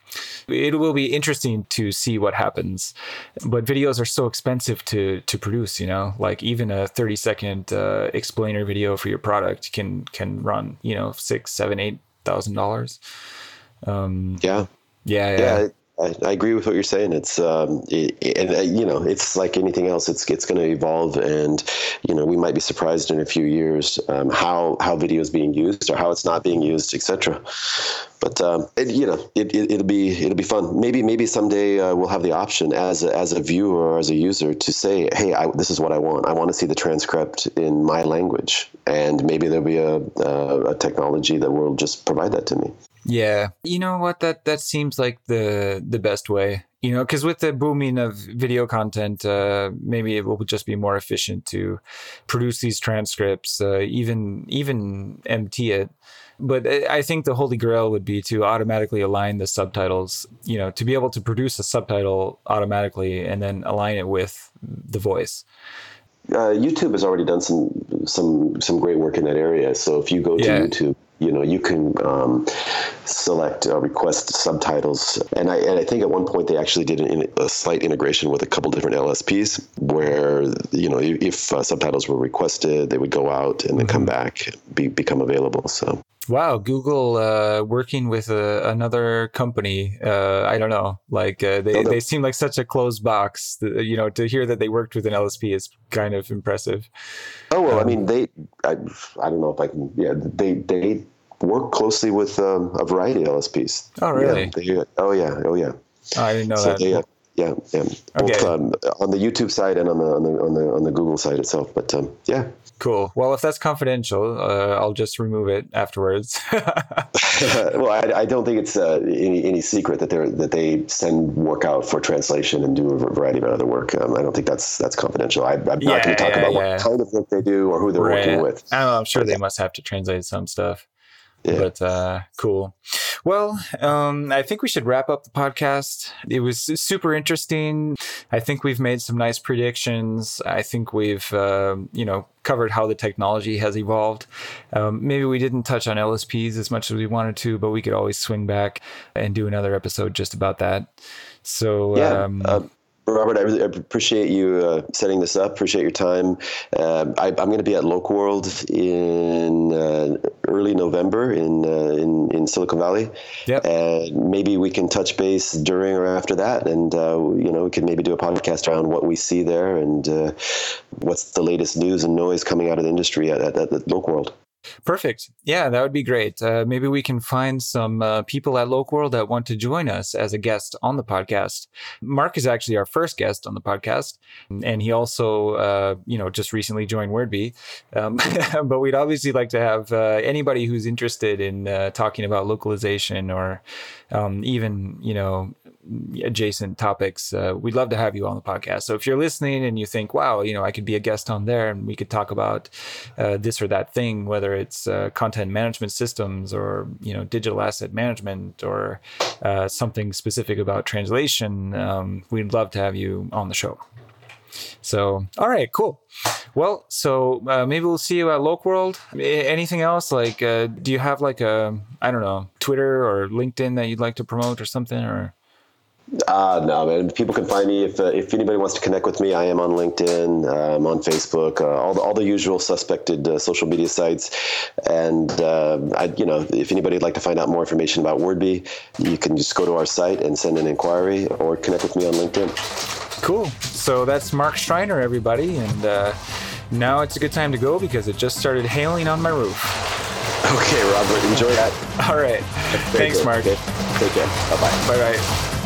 It will be interesting to see what happens. But videos are so expensive to to produce you know? Like even a 30 second uh, explainer video for your product can can run you know six seven eight thousand dollars. Um yeah. Yeah yeah, yeah I, I, agree with what you're saying. It's um, it, and uh, you know, it's like anything else. It's it's going to evolve, and you know, we might be surprised in a few years um, how how video is being used or how it's not being used, etc. But um, it, you know, it, it will be it'll be fun. Maybe maybe someday uh, we'll have the option as a, as a viewer or as a user to say, hey, I, this is what I want. I want to see the transcript in my language, and maybe there'll be a, a, a technology that will just provide that to me. Yeah. You know what that that seems like the the best way. You know, cuz with the booming of video content, uh maybe it will just be more efficient to produce these transcripts, uh, even even MT it. But I think the holy grail would be to automatically align the subtitles, you know, to be able to produce a subtitle automatically and then align it with the voice. Uh, YouTube has already done some some some great work in that area. So if you go to yeah. YouTube you know you can um, select uh, request subtitles and I, and I think at one point they actually did an, a slight integration with a couple different lsps where you know if uh, subtitles were requested they would go out and then come mm-hmm. back be, become available so wow google uh, working with uh, another company uh, i don't know like uh, they, they seem like such a closed box you know to hear that they worked with an lsp is kind of impressive oh well um, i mean they I, I don't know if i can yeah they they work closely with um, a variety of LSPs. Oh, really? Yeah, they, oh, yeah. Oh, yeah. Oh, I didn't know so that. They, yeah, yeah. Both um, on the YouTube side and on the on the on the, on the Google side itself. But um, yeah. Cool. Well, if that's confidential, uh, I'll just remove it afterwards. well, I, I, don't think it's uh, any any secret that they that they send work out for translation and do a variety of other work. Um, I don't think that's that's confidential. I, am yeah, not going to talk yeah, about yeah. what kind of work they do or who they're right. working with. I am sure but, they must have to translate some stuff. Yeah. But uh, cool. Well, um, I think we should wrap up the podcast. It was super interesting. I think we've made some nice predictions. I think we've, uh, you know, covered how the technology has evolved. Um, maybe we didn't touch on LSPs as much as we wanted to, but we could always swing back and do another episode just about that. So, yeah, um, uh, Robert, I really appreciate you uh, setting this up. Appreciate your time. Uh, I, am going to be at LocWorld in uh, early November in, uh, in in Silicon Valley. Yep. And maybe we can touch base during or after that, and uh, you know we can maybe do a podcast around what we see there and uh, what's the latest news and noise coming out of the industry at, at, at LocWorld. Perfect. Yeah, that would be great. Uh, maybe we can find some uh, people at LocWorld that want to join us as a guest on the podcast. Mark is actually our first guest on the podcast, and he also, uh, you know, just recently joined WordBee. Um, but we'd obviously like to have uh, anybody who's interested in uh, talking about localization or um, even, you know, adjacent topics, uh, we'd love to have you on the podcast. So if you're listening and you think, wow, you know, I could be a guest on there and we could talk about uh, this or that thing, whether it's uh, content management systems or, you know, digital asset management or uh, something specific about translation, um, we'd love to have you on the show. So, all right, cool. Well, so uh, maybe we'll see you at LocWorld. Anything else? Like, uh, do you have like a, I don't know, Twitter or LinkedIn that you'd like to promote or something? Or uh, no, man. People can find me if uh, if anybody wants to connect with me. I am on LinkedIn, I'm um, on Facebook, uh, all the all the usual suspected uh, social media sites. And uh, I, you know, if anybody would like to find out more information about WordBee, you can just go to our site and send an inquiry or connect with me on LinkedIn. Cool. So that's Mark Shriner, everybody, and uh, now it's a good time to go because it just started hailing on my roof. Okay, Robert, enjoy that. All right. Thanks, good. Mark. Okay. Take care. Bye bye. Bye bye.